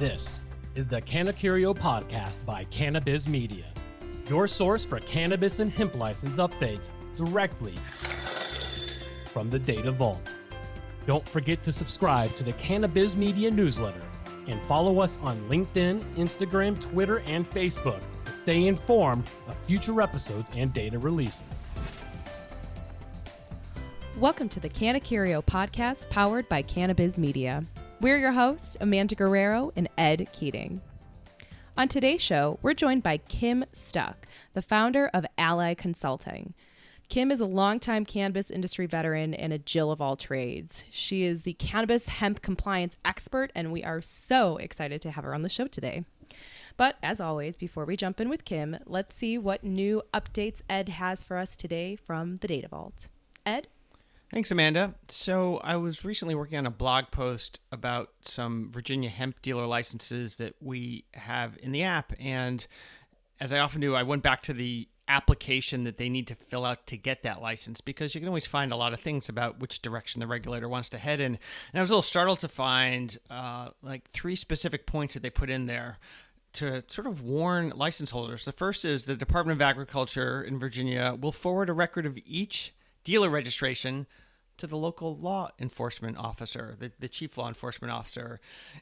This is the Canna Curio podcast by Cannabiz Media, your source for cannabis and hemp license updates directly from the Data Vault. Don't forget to subscribe to the Cannabiz Media newsletter and follow us on LinkedIn, Instagram, Twitter, and Facebook to stay informed of future episodes and data releases. Welcome to the Canna Curio podcast powered by Cannabiz Media. We're your hosts, Amanda Guerrero and Ed Keating. On today's show, we're joined by Kim Stuck, the founder of Allay Consulting. Kim is a longtime cannabis industry veteran and a Jill of all trades. She is the cannabis hemp compliance expert, and we are so excited to have her on the show today. But as always, before we jump in with Kim, let's see what new updates Ed has for us today from the Data Vault. Ed? Thanks, Amanda. So, I was recently working on a blog post about some Virginia hemp dealer licenses that we have in the app. And as I often do, I went back to the application that they need to fill out to get that license because you can always find a lot of things about which direction the regulator wants to head in. And I was a little startled to find uh, like three specific points that they put in there to sort of warn license holders. The first is the Department of Agriculture in Virginia will forward a record of each dealer registration to the local law enforcement officer, the, the chief law enforcement officer.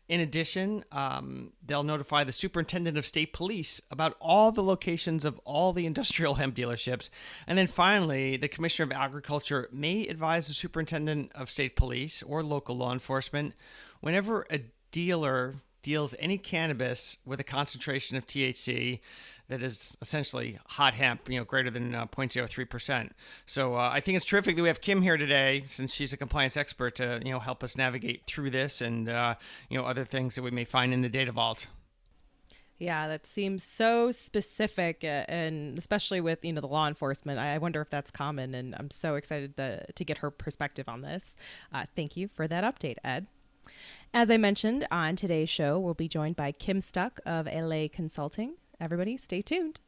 In addition, um, they'll notify the superintendent of state police about all the locations of all the industrial hemp dealerships. And then finally, the commissioner of agriculture may advise the superintendent of state police or local law enforcement whenever a dealer deals any cannabis with a concentration of THC that is essentially hot hemp, you know, greater than uh, 0.03%. So uh, I think it's terrific that we have Kim here today, since she's a compliance expert, to you know help us navigate through this and uh, you know other things that we may find in the data vault. Yeah, that seems so specific, uh, and especially with you know the law enforcement. I wonder if that's common, and I'm so excited to, to get her perspective on this. Uh, thank you for that update, Ed. As I mentioned on today's show, we'll be joined by Kim Stuck of Allay Consulting. Everybody, stay tuned.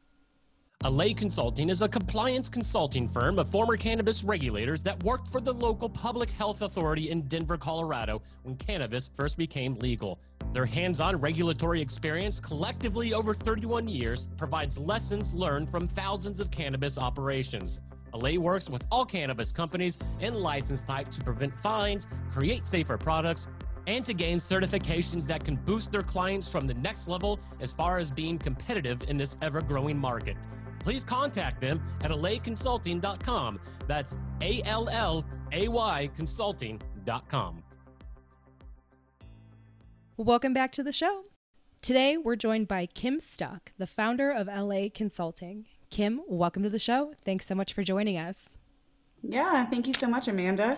Allay Consulting is a compliance consulting firm of former cannabis regulators that worked for the local public health authority in Denver, Colorado when cannabis first became legal. Their hands on regulatory experience, collectively over 31 years, provides lessons learned from thousands of cannabis operations. Allay works with all cannabis companies and license type to prevent fines, create safer products, and to gain certifications that can boost their clients from the next level as far as being competitive in this ever growing market. Please contact them at allayconsulting.com. That's A L L A Y consulting.com. Welcome back to the show. Today, we're joined by Kim Stuck, the founder of Allay Consulting. Kim, welcome to the show. Thanks so much for joining us. Yeah, thank you so much, Amanda.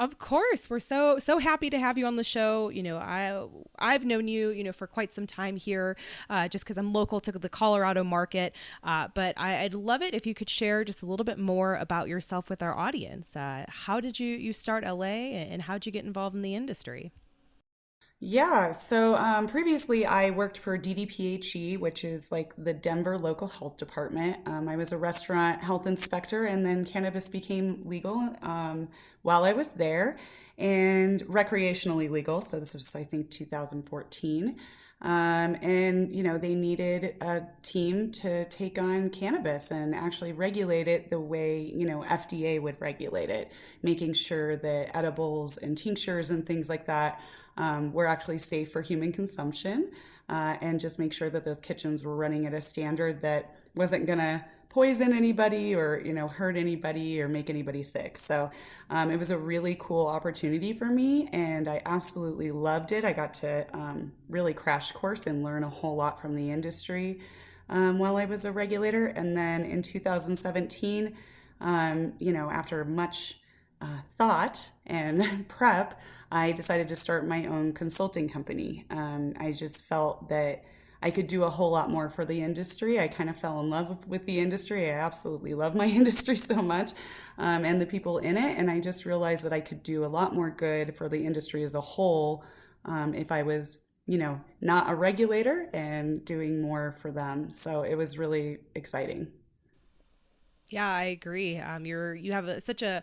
Of course, we're so so happy to have you on the show. You know, I I've known you, you know, for quite some time here, uh, just because I'm local to the Colorado market. Uh, but I, would love it if you could share just a little bit more about yourself with our audience. Uh, how did you you start Allay, and how did you get involved in the industry? Yeah, so um, previously I worked for DDPHE, which is like the Denver local health department. Um, I was a restaurant health inspector, and then cannabis became legal um, while I was there and recreationally legal. So this was, I think, 2014. Um, and you know they needed a team to take on cannabis and actually regulate it the way you know FDA would regulate it, making sure that edibles and tinctures and things like that um, were actually safe for human consumption uh, and just make sure that those kitchens were running at a standard that wasn't going to poison anybody or you know hurt anybody or make anybody sick. So um, it was a really cool opportunity for me and i absolutely loved it. I got to um, really crash course and learn a whole lot from the industry um, while i was a regulator. And then in 2017 um, you know after much uh, thought and prep, I decided to start my own consulting company. Um, I just felt that I could do a whole lot more for the industry. I kind of fell in love with the industry. I absolutely love my industry so much um, and the people in it. And I just realized that I could do a lot more good for the industry as a whole um, if I was, you know, not a regulator and doing more for them. So it was really exciting. Yeah, I agree. Um, you're you have a, such a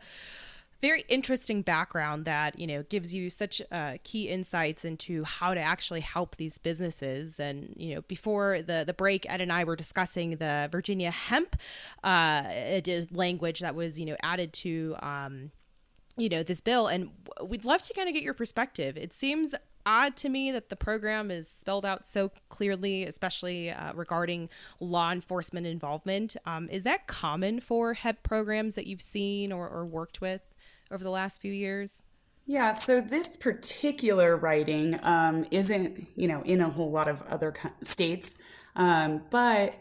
very interesting background that you know gives you such uh, key insights into how to actually help these businesses and you know before the the break ed and i were discussing the virginia hemp uh, language that was you know added to um, you know this bill and we'd love to kind of get your perspective it seems odd to me that the program is spelled out so clearly, especially uh, regarding law enforcement involvement. Um, is that common for hemp programs that you've seen or, or worked with? Over the last few years? Yeah, so this particular writing um, isn't, you know, in a whole lot of other states, um, but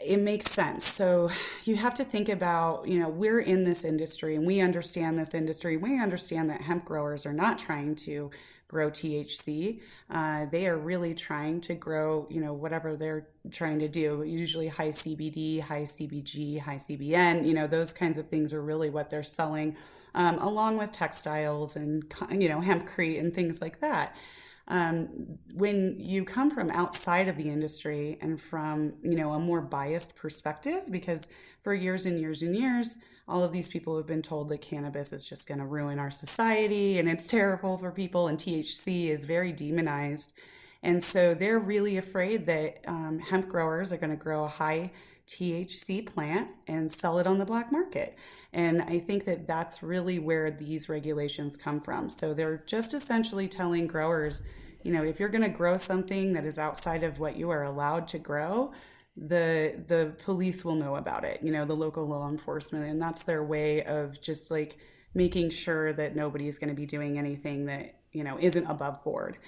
it makes sense. So you have to think about, you know, we're in this industry and we understand this industry. We understand that hemp growers are not trying to grow THC. Uh, they are really trying to grow, you know, whatever they're trying to do. Usually high CBD, high CBG, high CBN. You know, those kinds of things are really what they're selling um, along with textiles and you know hempcrete and things like that. Um, when you come from outside of the industry and from you know a more biased perspective, because for years and years and years, all of these people have been told that cannabis is just going to ruin our society and it's terrible for people, and THC is very demonized. And so they're really afraid that um, hemp growers are going to grow a high THC plant and sell it on the black market. And I think that that's really where these regulations come from. So they're just essentially telling growers, you know, if you're going to grow something that is outside of what you are allowed to grow, the the police will know about it. You know, the local law enforcement, and that's their way of just like making sure that nobody is going to be doing anything that you know isn't above board.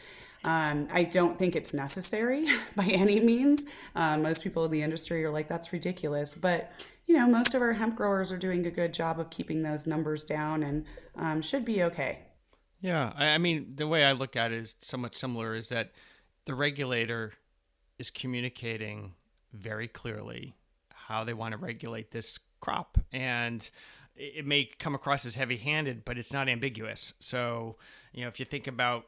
Um, I don't think it's necessary by any means. Um, most people in the industry are like, that's ridiculous. But, you know, most of our hemp growers are doing a good job of keeping those numbers down and um, should be okay. Yeah. I mean, the way I look at it is somewhat similar is that the regulator is communicating very clearly how they want to regulate this crop. And it may come across as heavy handed, but it's not ambiguous. So, you know, if you think about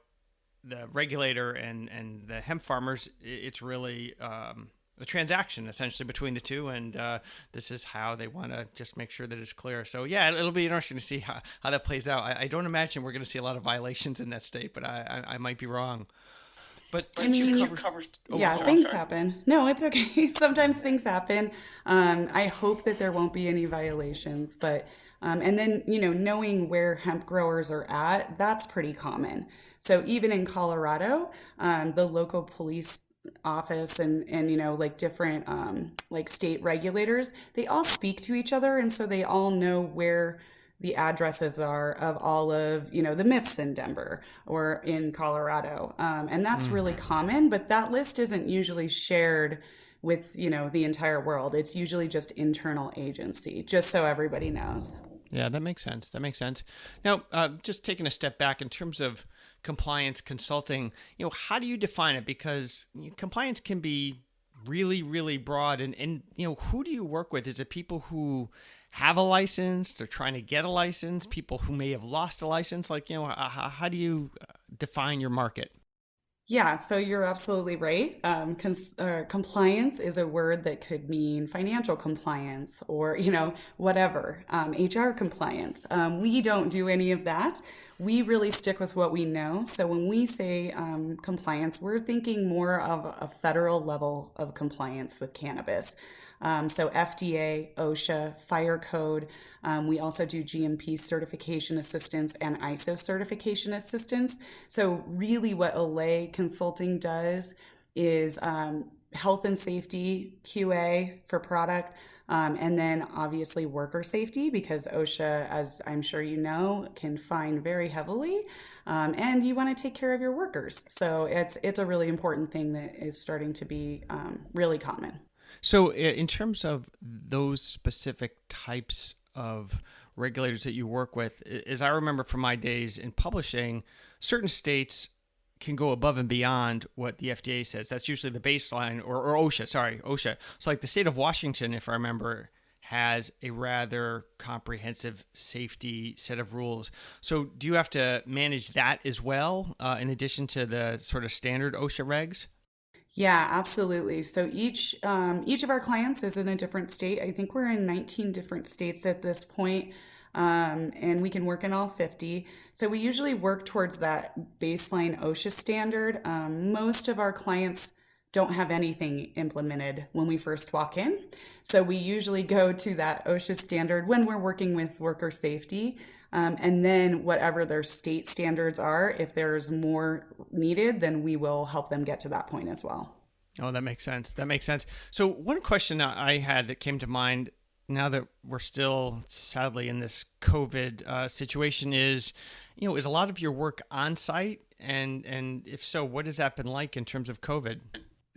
the regulator and and the hemp farmers, it's really um, a transaction essentially between the two, and uh, this is how they want to just make sure that it's clear. So yeah, it'll be interesting to see how, how that plays out. I, I don't imagine we're going to see a lot of violations in that state, but I I, I might be wrong. But I mean, cover, oh, yeah, sorry, things sorry. happen. No, it's okay. Sometimes things happen. Um, I hope that there won't be any violations, but um, and then you know knowing where hemp growers are at, that's pretty common. So even in Colorado, um, the local police office and and you know like different um, like state regulators, they all speak to each other, and so they all know where the addresses are of all of you know the MIPS in Denver or in Colorado, um, and that's mm-hmm. really common. But that list isn't usually shared with you know the entire world. It's usually just internal agency, just so everybody knows. Yeah, that makes sense. That makes sense. Now, uh, just taking a step back in terms of compliance consulting, you know, how do you define it? Because compliance can be really, really broad. And, and, you know, who do you work with? Is it people who have a license, they're trying to get a license, people who may have lost a license? Like, you know, how, how do you uh, define your market? Yeah, so you're absolutely right. Um, cons- uh, compliance is a word that could mean financial compliance or, you know, whatever, um, HR compliance. Um, we don't do any of that. We really stick with what we know. So when we say um, compliance, we're thinking more of a federal level of compliance with cannabis. Um, so FDA, OSHA, Fire Code. Um, we also do GMP certification assistance and ISO certification assistance. So really, what Allay Consulting does is um, health and safety QA for product. Um, and then obviously worker safety because OSHA, as I'm sure you know, can fine very heavily, um, and you want to take care of your workers. So it's it's a really important thing that is starting to be um, really common. So, in terms of those specific types of regulators that you work with, as I remember from my days in publishing, certain states can go above and beyond what the FDA says. That's usually the baseline, or, or OSHA, sorry, OSHA. So, like the state of Washington, if I remember, has a rather comprehensive safety set of rules. So, do you have to manage that as well, uh, in addition to the sort of standard OSHA regs? Yeah, absolutely. So each um, each of our clients is in a different state. I think we're in 19 different states at this point. Um, and we can work in all 50. So we usually work towards that baseline OSHA standard. Um, most of our clients don't have anything implemented when we first walk in. So we usually go to that OSHA standard when we're working with worker safety. Um, and then whatever their state standards are, if there's more needed, then we will help them get to that point as well. Oh, that makes sense. That makes sense. So, one question I had that came to mind now that we're still sadly in this COVID uh, situation is, you know, is a lot of your work on site, and and if so, what has that been like in terms of COVID?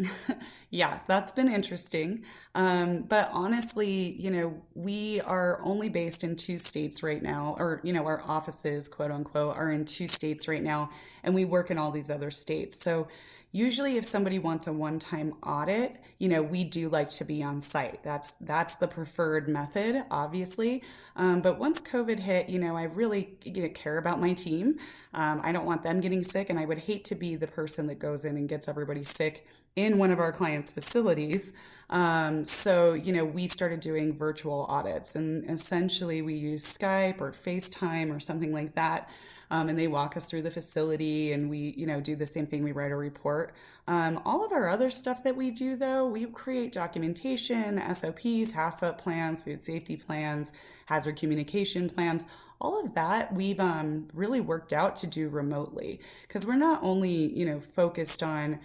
yeah, that's been interesting. Um, but honestly, you know, we are only based in two states right now, or, you know, our offices, quote unquote, are in two states right now, and we work in all these other states. So usually if somebody wants a one-time audit you know we do like to be on site. That's that's the preferred method obviously. Um, but once covid hit you know i really you know, care about my team. Um, i don't want them getting sick and i would hate to be the person that goes in and gets everybody sick in one of our clients facilities. Um, so you know we started doing virtual audits and essentially we use skype or facetime or something like that um, and they walk us through the facility and we you know do the same thing. We write a report. Um, all of our other stuff that we do though we create documentation sops HACCP plans food safety plans hazard communication plans. All of that we've um, really worked out to do remotely because we're not only you know focused on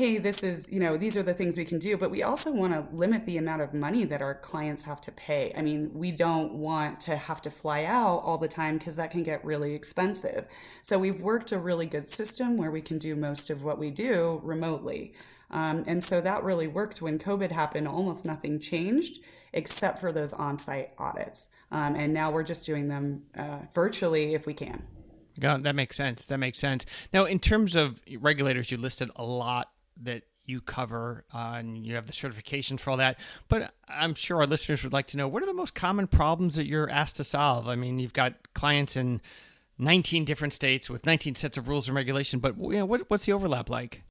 hey, this is, you know, these are the things we can do, but we also want to limit the amount of money that our clients have to pay. I mean, we don't want to have to fly out all the time because that can get really expensive. So we've worked a really good system where we can do most of what we do remotely. Um, and so that really worked when COVID happened. Almost nothing changed except for those on site audits. Um, and now we're just doing them uh, virtually if we can. Yeah, that makes sense. That makes sense. Now, in terms of regulators, you listed a lot that you cover uh, and you have the certification for all that. But I'm sure our listeners would like to know what are the most common problems that you're asked to solve? I mean, you've got clients in 19 different states with 19 sets of rules and regulation, but you know, what, what's the overlap like?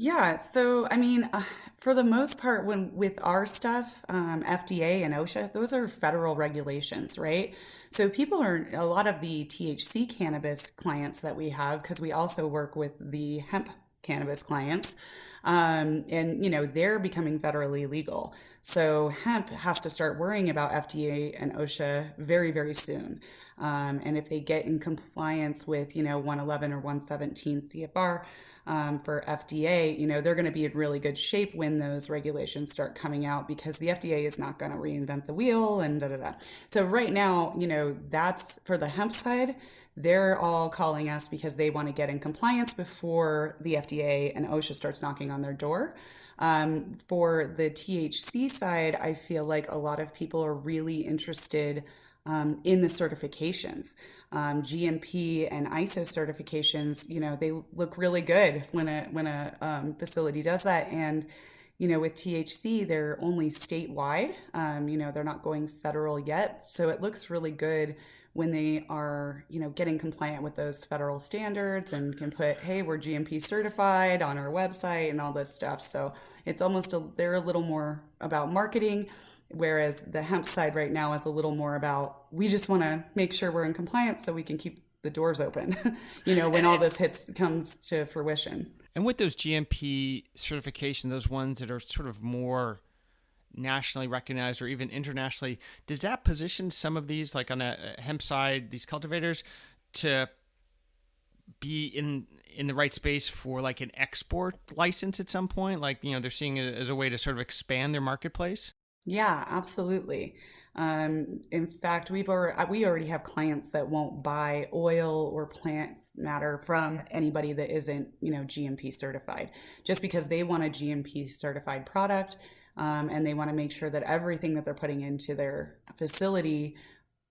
Yeah, so I mean, uh, for the most part, when with our stuff, um, FDA and OSHA, those are federal regulations, right? So people are a lot of the THC cannabis clients that we have because we also work with the hemp cannabis clients. Um, and you know they're becoming federally legal so hemp has to start worrying about fda and osha very very soon um, and if they get in compliance with you know 111 or 117 cfr um, for fda you know they're going to be in really good shape when those regulations start coming out because the fda is not going to reinvent the wheel and da da da so right now you know that's for the hemp side they're all calling us because they want to get in compliance before the FDA and OSHA starts knocking on their door. Um, for the THC side, I feel like a lot of people are really interested um, in the certifications. Um, GMP and ISO certifications, you know, they look really good when a when a um, facility does that. And you know, with THC, they're only statewide. Um, you know, they're not going federal yet, so it looks really good when they are, you know, getting compliant with those federal standards and can put, hey, we're GMP certified on our website and all this stuff. So it's almost a, they're a little more about marketing, whereas the hemp side right now is a little more about we just want to make sure we're in compliance so we can keep the doors open, you know, when all this hits comes to fruition. And with those GMP certification, those ones that are sort of more nationally recognized or even internationally, does that position some of these, like on the uh, hemp side, these cultivators, to be in in the right space for like an export license at some point? Like you know, they're seeing it as a way to sort of expand their marketplace. Yeah, absolutely. Um, in fact, we've already, we already have clients that won't buy oil or plant matter from anybody that isn't, you know, GMP certified, just because they want a GMP certified product um, and they want to make sure that everything that they're putting into their facility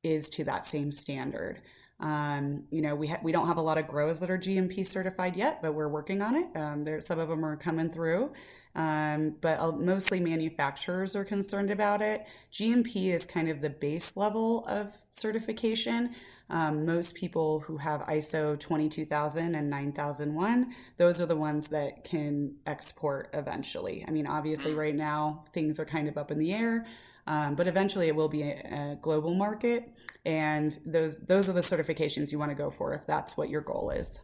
is to that same standard. Um, you know, we ha- we don't have a lot of grows that are GMP certified yet, but we're working on it. Um, there, some of them are coming through, um, but uh, mostly manufacturers are concerned about it. GMP is kind of the base level of certification. Um, most people who have ISO 22000 and 9001, those are the ones that can export eventually. I mean, obviously, mm. right now things are kind of up in the air. Um, but eventually, it will be a, a global market, and those those are the certifications you want to go for if that's what your goal is.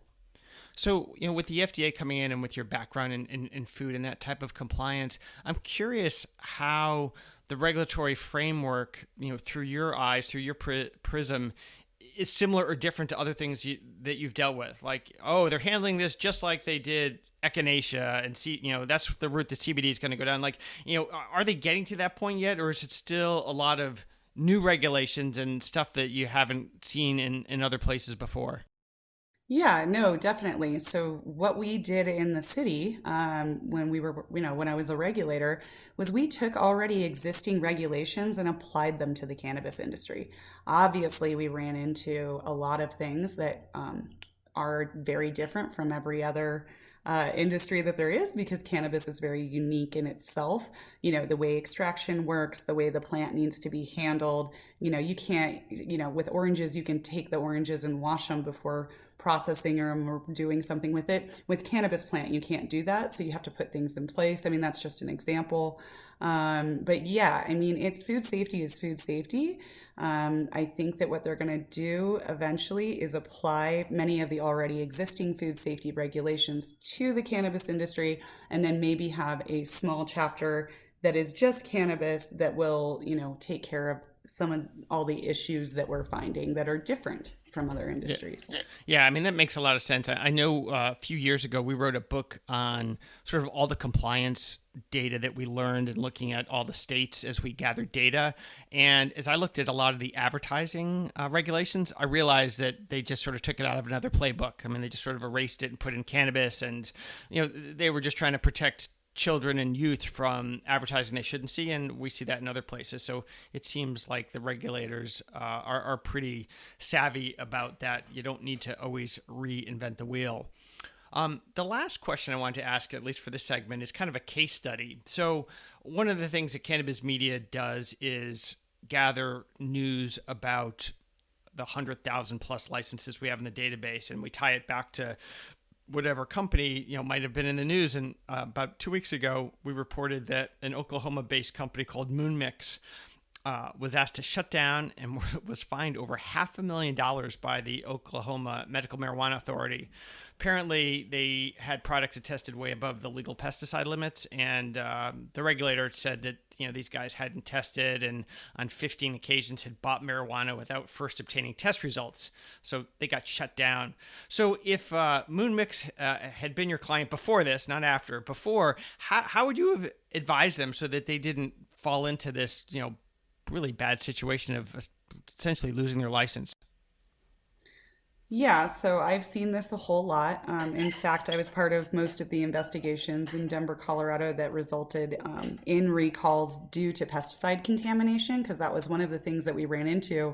So, you know, with the FDA coming in and with your background in, in, in, food and that type of compliance, I'm curious how the regulatory framework, you know, through your eyes, through your prism, is similar or different to other things you, that you've dealt with. Like, oh, they're handling this just like they did echinacea and see, you know, that's the route that CBD is going to go down. Like, you know, are they getting to that point yet, or is it still a lot of new regulations and stuff that you haven't seen in, in other places before? Yeah, no, definitely. So what we did in the city um, when we were, you know, when I was a regulator, was we took already existing regulations and applied them to the cannabis industry. Obviously, we ran into a lot of things that um, are very different from every other uh, industry that there is because cannabis is very unique in itself. You know, the way extraction works, the way the plant needs to be handled. You know, you can't, you know, with oranges, you can take the oranges and wash them before processing or doing something with it. With cannabis plant, you can't do that. So you have to put things in place. I mean, that's just an example. Um, but yeah, I mean, it's food safety is food safety. Um, I think that what they're going to do eventually is apply many of the already existing food safety regulations to the cannabis industry and then maybe have a small chapter that is just cannabis that will, you know, take care of some of all the issues that we're finding that are different from other industries. Yeah, yeah I mean that makes a lot of sense. I, I know uh, a few years ago we wrote a book on sort of all the compliance data that we learned and looking at all the states as we gathered data. And as I looked at a lot of the advertising uh, regulations, I realized that they just sort of took it out of another playbook. I mean, they just sort of erased it and put in cannabis, and you know they were just trying to protect children and youth from advertising they shouldn't see, and we see that in other places. So it seems like the regulators uh, are, are pretty savvy about that. You don't need to always reinvent the wheel. Um, the last question I wanted to ask, at least for this segment, is kind of a case study. So, one of the things that Cannabiz Media does is gather news about the 100,000 plus licenses we have in the database, and we tie it back to whatever company you know might have been in the news. And uh, about two weeks ago, we reported that an Oklahoma-based company called Moonmix uh, was asked to shut down and was fined over half a million dollars by the Oklahoma Medical Marijuana Authority apparently they had products that tested way above the legal pesticide limits, and um, the regulator said that you know these guys hadn't tested and on 15 occasions had bought marijuana without first obtaining test results, so they got shut down. So if uh, Moonmix uh, had been your client before this, not after, before, how how would you have advised them so that they didn't fall into this you know really bad situation of essentially losing their license? Yeah, so I've seen this a whole lot. Um, in fact, I was part of most of the investigations in Denver, Colorado that resulted um, in recalls due to pesticide contamination, because that was one of the things that we ran into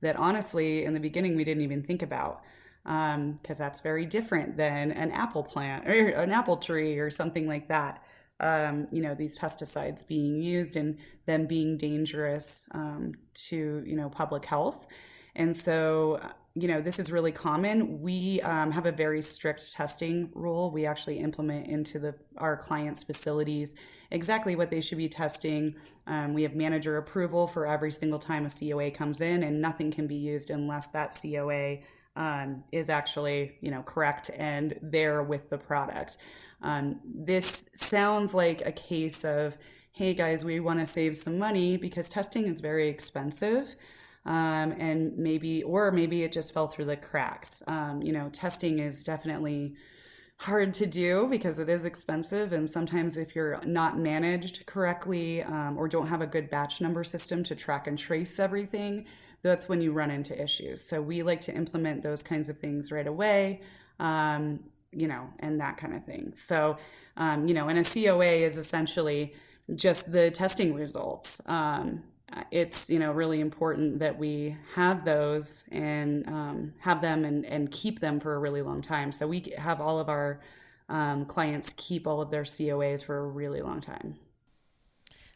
that honestly, in the beginning, we didn't even think about. Because um, that's very different than an apple plant or an apple tree or something like that. Um, you know, these pesticides being used and them being dangerous um, to, you know, public health. And so you know, this is really common. We um, have a very strict testing rule. We actually implement into the our clients' facilities exactly what they should be testing. Um, we have manager approval for every single time a COA comes in, and nothing can be used unless that COA um, is actually, you know, correct and there with the product. Um, this sounds like a case of, hey guys, we want to save some money because testing is very expensive um, and maybe or maybe it just fell through the cracks. Um, you know testing is definitely hard to do because it is expensive and sometimes if you're not managed correctly um, or don't have a good batch number system to track and trace everything that's when you run into issues. So we like to implement those kinds of things right away um, you know and that kind of thing. So um, you know and a coa is essentially just the testing results. Um, it's you know really important that we have those and um, have them and, and keep them for a really long time so we have all of our um, clients keep all of their coas for a really long time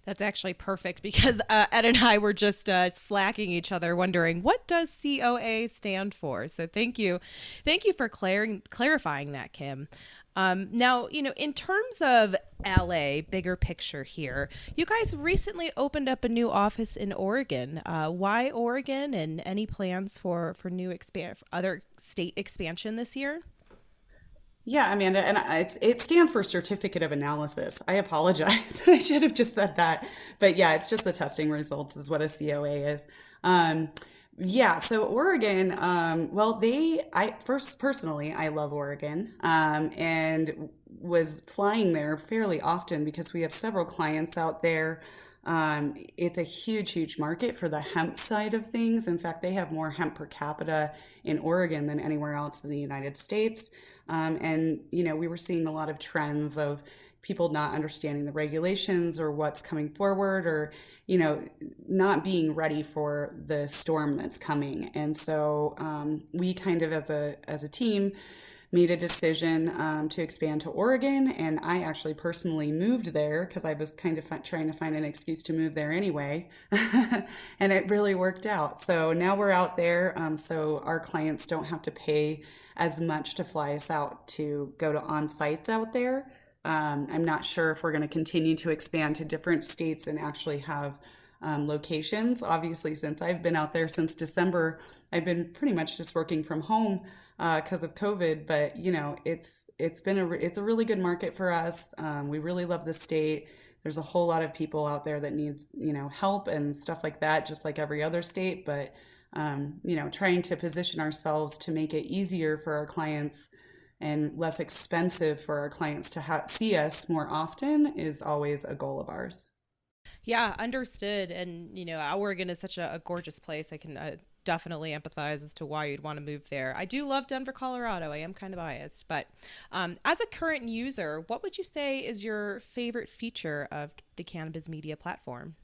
that's actually perfect because uh, Ed and I were just uh, slacking each other, wondering what does COA stand for. So thank you, thank you for clar- clarifying that, Kim. Um, now, you know, in terms of Allay, bigger picture here, you guys recently opened up a new office in Oregon. Uh, why Oregon, and any plans for for new expand other state expansion this year? Yeah, Amanda, and it's, it stands for Certificate of Analysis. I apologize. I should have just said that. But yeah, it's just the testing results is what a COA is. Um, yeah, so Oregon, um, well, they, I first personally, I love Oregon um, and was flying there fairly often because we have several clients out there. Um, it's a huge, huge market for the hemp side of things. In fact, they have more hemp per capita in Oregon than anywhere else in the United States. Um, and, you know, we were seeing a lot of trends of people not understanding the regulations or what's coming forward or, you know, not being ready for the storm that's coming. And so um, we kind of, as a, as a team, made a decision um, to expand to Oregon. And I actually personally moved there because I was kind of trying to find an excuse to move there anyway. and it really worked out. So now we're out there. Um, so our clients don't have to pay as much to fly us out to go to on sites out there. Um, I'm not sure if we're going to continue to expand to different states and actually have um, locations. Obviously, since I've been out there since December, I've been pretty much just working from home because uh, of COVID. But you know, it's it's been a it's a really good market for us. Um, we really love the state. There's a whole lot of people out there that needs you know help and stuff like that, just like every other state. But um, you know, trying to position ourselves to make it easier for our clients and less expensive for our clients to ha- see us more often is always a goal of ours. Yeah, understood. And, you know, Oregon is such a, a gorgeous place. I can uh, definitely empathize as to why you'd want to move there. I do love Denver, Colorado. I am kind of biased. But um, as a current user, what would you say is your favorite feature of the Cannabiz Media platform?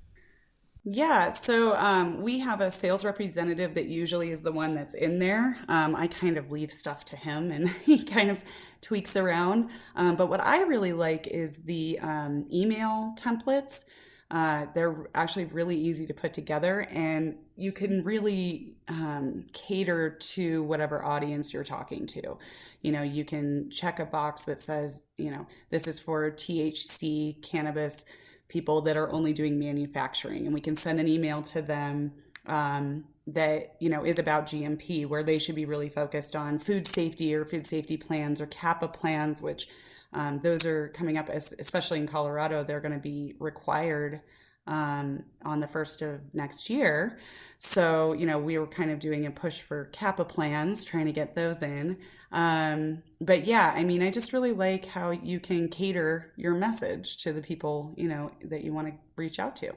Yeah, so um, we have a sales representative that usually is the one that's in there. Um, I kind of leave stuff to him and he kind of tweaks around. Um, but what I really like is the um, email templates. Uh, they're actually really easy to put together and you can really um, cater to whatever audience you're talking to. You know, you can check a box that says, you know, this is for THC cannabis people that are only doing manufacturing and we can send an email to them um, that you know is about gmp where they should be really focused on food safety or food safety plans or CAPA plans which um, those are coming up as, especially in colorado they're going to be required um, on the first of next year so you know we were kind of doing a push for CAPA plans trying to get those in um, but yeah, I mean, I just really like how you can cater your message to the people, you know, that you want to reach out to.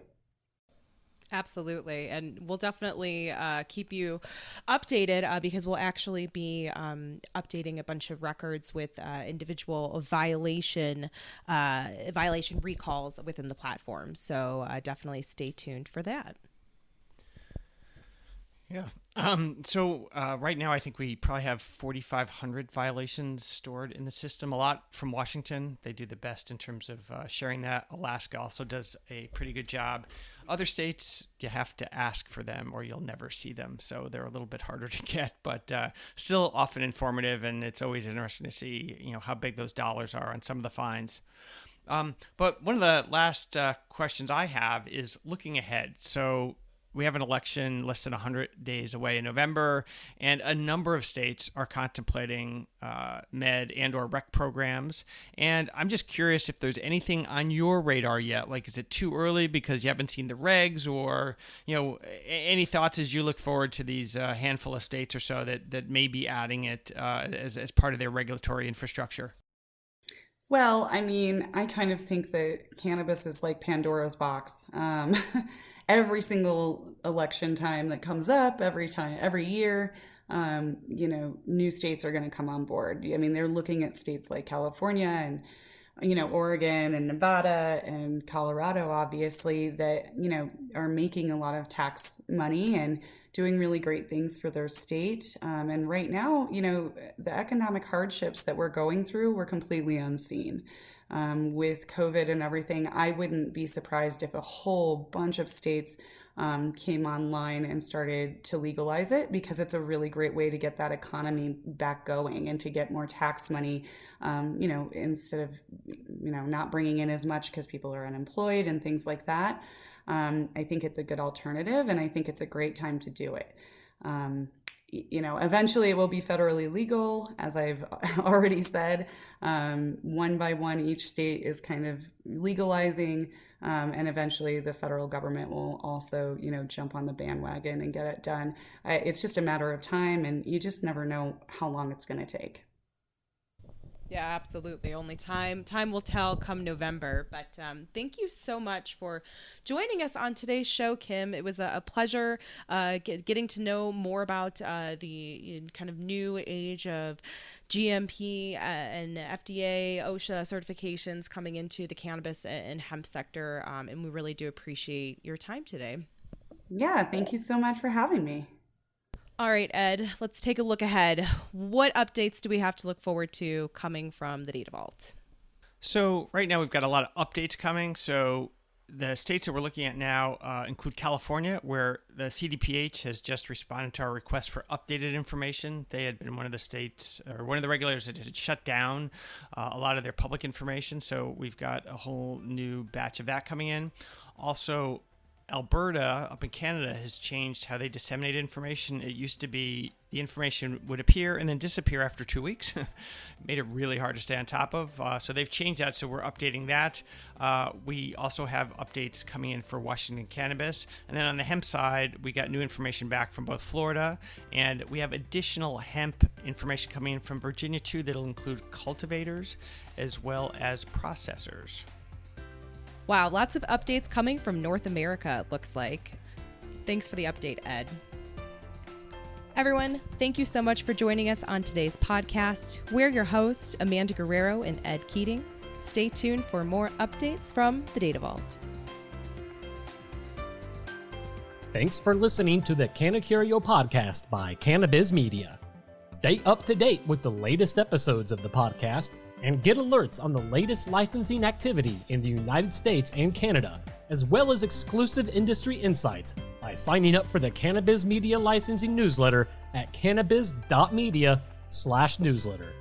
Absolutely. And we'll definitely uh, keep you updated uh, because we'll actually be um, updating a bunch of records with uh, individual violation uh, violation recalls within the platform. So uh, definitely stay tuned for that. Yeah. Um, so uh, right now, I think we probably have 4,500 violations stored in the system. A lot from Washington. They do the best in terms of uh, sharing that. Alaska also does a pretty good job. Other states, you have to ask for them or you'll never see them. So they're a little bit harder to get, but uh, still often informative. And it's always interesting to see, you know, how big those dollars are on some of the fines. Um, but one of the last uh, questions I have is looking ahead. So we have an election less than 100 days away in November, and a number of states are contemplating uh, med and or rec programs. And I'm just curious if there's anything on your radar yet. Like, is it too early because you haven't seen the regs, or you know, any thoughts as you look forward to these uh, handful of states or so that that may be adding it uh, as as part of their regulatory infrastructure? Well, I mean, I kind of think that cannabis is like Pandora's box. Um, every single election time that comes up, every time, every year, um, you know, new states are going to come on board. I mean, they're looking at states like California and, you know, Oregon and Nevada and Colorado, obviously, that, you know, are making a lot of tax money and doing really great things for their state. Um, and right now, you know, the economic hardships that we're going through, we're completely unseen um, with COVID and everything, I wouldn't be surprised if a whole bunch of states um, came online and started to legalize it because it's a really great way to get that economy back going and to get more tax money, um, you know, instead of, you know, not bringing in as much because people are unemployed and things like that. Um, I think it's a good alternative and I think it's a great time to do it. Um, you know, eventually it will be federally legal, as I've already said. Um, one by one, each state is kind of legalizing, um, and eventually the federal government will also, you know, jump on the bandwagon and get it done. I, it's just a matter of time, and you just never know how long it's going to take. Yeah, absolutely. Only time time will tell come November. But um, thank you so much for joining us on today's show, Kim. It was a, a pleasure uh, get, getting to know more about uh, the kind of new age of GMP uh, and FDA, OSHA certifications coming into the cannabis and hemp sector. Um, and we really do appreciate your time today. Yeah, thank you so much for having me. All right, Ed, let's take a look ahead. What updates do we have to look forward to coming from the Data Vault? So, right now we've got a lot of updates coming. So, the states that we're looking at now uh, include California, where the CDPH has just responded to our request for updated information. They had been one of the states or one of the regulators that had shut down uh, a lot of their public information. So, we've got a whole new batch of that coming in. Also, Alberta up in Canada has changed how they disseminate information. It used to be the information would appear and then disappear after two weeks. Made it really hard to stay on top of. Uh, so they've changed that. So we're updating that. Uh, we also have updates coming in for Washington cannabis. And then on the hemp side, we got new information back from both Florida and we have additional hemp information coming in from Virginia too that'll include cultivators as well as processors. Wow, lots of updates coming from North America, it looks like. Thanks for the update, Ed. Everyone, thank you so much for joining us on today's podcast. We're your hosts, Amanda Guerrero and Ed Keating. Stay tuned for more updates from the Data Vault. Thanks for listening to the Cannacurio podcast by Cannabiz Media. Stay up to date with the latest episodes of the podcast and get alerts on the latest licensing activity in the United States and Canada, as well as exclusive industry insights by signing up for the Cannabiz Media licensing newsletter at cannabiz.media/newsletter.